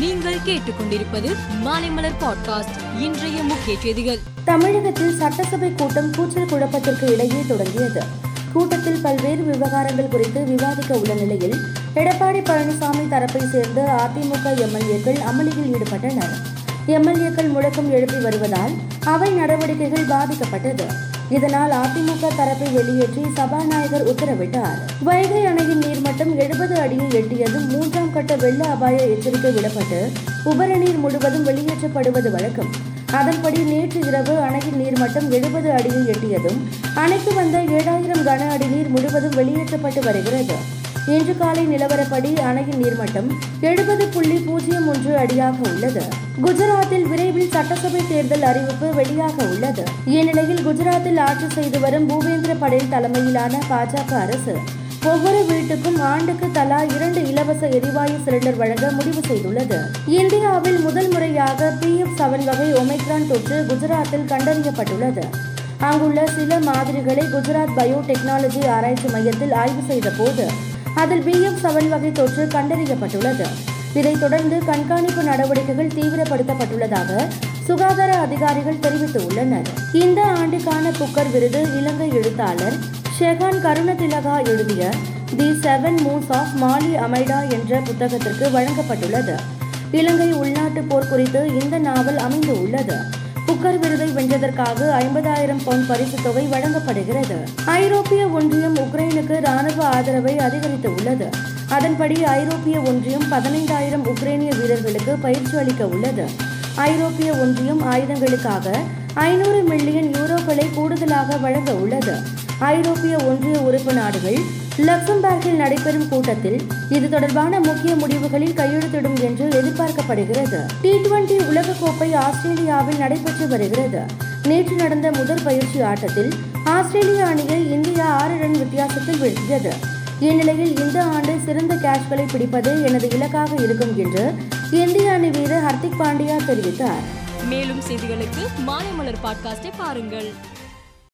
நீங்கள் கேட்டுக்கொண்டிருப்பது மாலைமலர் பாட்காஸ்ட் இன்றைய முக்கிய செய்திகள். தமிழகத்தில் சட்டசபை கூட்டம் கூச்சல் குழப்பத்திற்கு இடையே தொடங்கியது. கூட்டத்தில் பல்வேறு விவகாரங்கள் குறித்து விவாதிக்க உள்ள நிலையில் எடப்பாடி பழனிசாமி தரப்பை சேர்ந்த அதிமுக எம்எல்ஏக்கள் அமளியில் ஈடுபட்டனர். எம்எல்ஏக்கள் முழக்கம் எழுப்பி வருவதால் அவை நடவடிக்கைகள் பாதிக்கப்பட்டது. இதனால் அதிமுக தரப்பை வெளியேற்றி சபாநாயகர் உத்தரவிட்டார். வைகை அணையின் நீர்மட்டம் எழுபது அடியை எட்டியதும் மூன்றாம் கட்ட வெள்ள அபாய எச்சரிக்கை விடப்பட்டு உபரிநீர் முழுவதும் வெளியேற்றப்படுவது வழக்கம். அதன்படி நேற்று இரவு அணையின் நீர்மட்டம் எழுபது அடியை எட்டியதும் அணைக்கு வந்த ஏழாயிரம் கன அடி நீர் முழுவதும் வெளியேற்றப்பட்டு வருகிறது. இன்று காலை நிலவரப்படி அணையின் நீர்மட்டம் எழுபது புள்ளி பூஜ்ஜியம் ஒன்று அடியாக உள்ளது. குஜராத்தில் விரைவில் சட்டசபை தேர்தல் அறிவிப்பு வெளியாக உள்ளது. இந்நிலையில் குஜராத்தில் ஆட்சி செய்து வரும் பூபேந்திர படேல் தலைமையிலான பாஜக அரசு ஒவ்வொரு வீட்டுக்கும் ஆண்டுக்கு தலா இரண்டு இலவச எரிவாயு சிலிண்டர் வழங்க முடிவு செய்துள்ளது. இந்தியாவில் முதல் முறையாக பி எஃப் செவன் வகை ஒமைக்ரான் தொற்று குஜராத்தில் கண்டறியப்பட்டுள்ளது. அங்குள்ள சில மாதிரிகளை குஜராத் பயோடெக்னாலஜி ஆராய்ச்சி மையத்தில் ஆய்வு செய்த போது அதில் பி எஃப் செவன் வகை தொற்று கண்டறியப்பட்டுள்ளது. இதைத் தொடர்ந்து கண்காணிப்பு நடவடிக்கைகள் தீவிரப்படுத்தப்பட்டுள்ளதாக சுகாதார அதிகாரிகள் தெரிவித்துள்ளனர். இந்த ஆண்டுக்கான புக்கர் விருது இலங்கை எழுத்தாளர் ஷெகான் கருணதிலகா எழுதிய the seven moons of Maali Almeida என்ற புத்தகத்திற்கு வழங்கப்பட்டுள்ளது. இலங்கை உள்நாட்டு போர் குறித்து இந்த நாவல் அமைந்து உள்ளது புக்கர் விருதை வென்றதற்காக ஐம்பதாயிரம் பவுண்ட் பரிசு தொகை வழங்கப்படுகிறது. ஐரோப்பிய ஒன்றியம் உக்ரைனுக்கு ராணுவ ஆதரவை அதிகரித்து உள்ளது அதன்படி ஐரோப்பிய ஒன்றியம் பதினைந்தாயிரம் உக்ரைனிய வீரர்களுக்கு பயிற்சி அளிக்க உள்ளது. ஐரோப்பிய ஒன்றியம் ஆயுதங்களுக்காக ஐநூறு மில்லியன் யூரோக்களை கூடுதலாக வழங்க உள்ளது. ஐரோப்பிய ஒன்றிய உறுப்பு நாடுகள் லக்சம்பர்கில் நடைபெறும் கூட்டத்தில் இது தொடர்பான முக்கிய முடிவுகளில் கையெழுத்திடும் என்று எதிர்பார்க்கப்படுகிறது. டி டுவெண்டி உலகக்கோப்பை ஆஸ்திரேலியாவில் நடைபெற்று வருகிறது. நேற்று நடந்த முதல் பயிற்சி ஆட்டத்தில் ஆஸ்திரேலிய அணியை இந்தியா ஆறு ரன் வித்தியாசத்தில் வீழ்த்தியது. இந்நிலையில் இந்த ஆண்டு சிறந்த கேட்ச்களை பிடிப்பதே எனது இலக்காக இருக்கும் என்று இந்திய அணி வீரர் ஹர்திக் பாண்டியா தெரிவித்தார். மேலும் செய்திகளுக்கு மாலைமலர் பாட்காஸ்டை பாருங்கள்.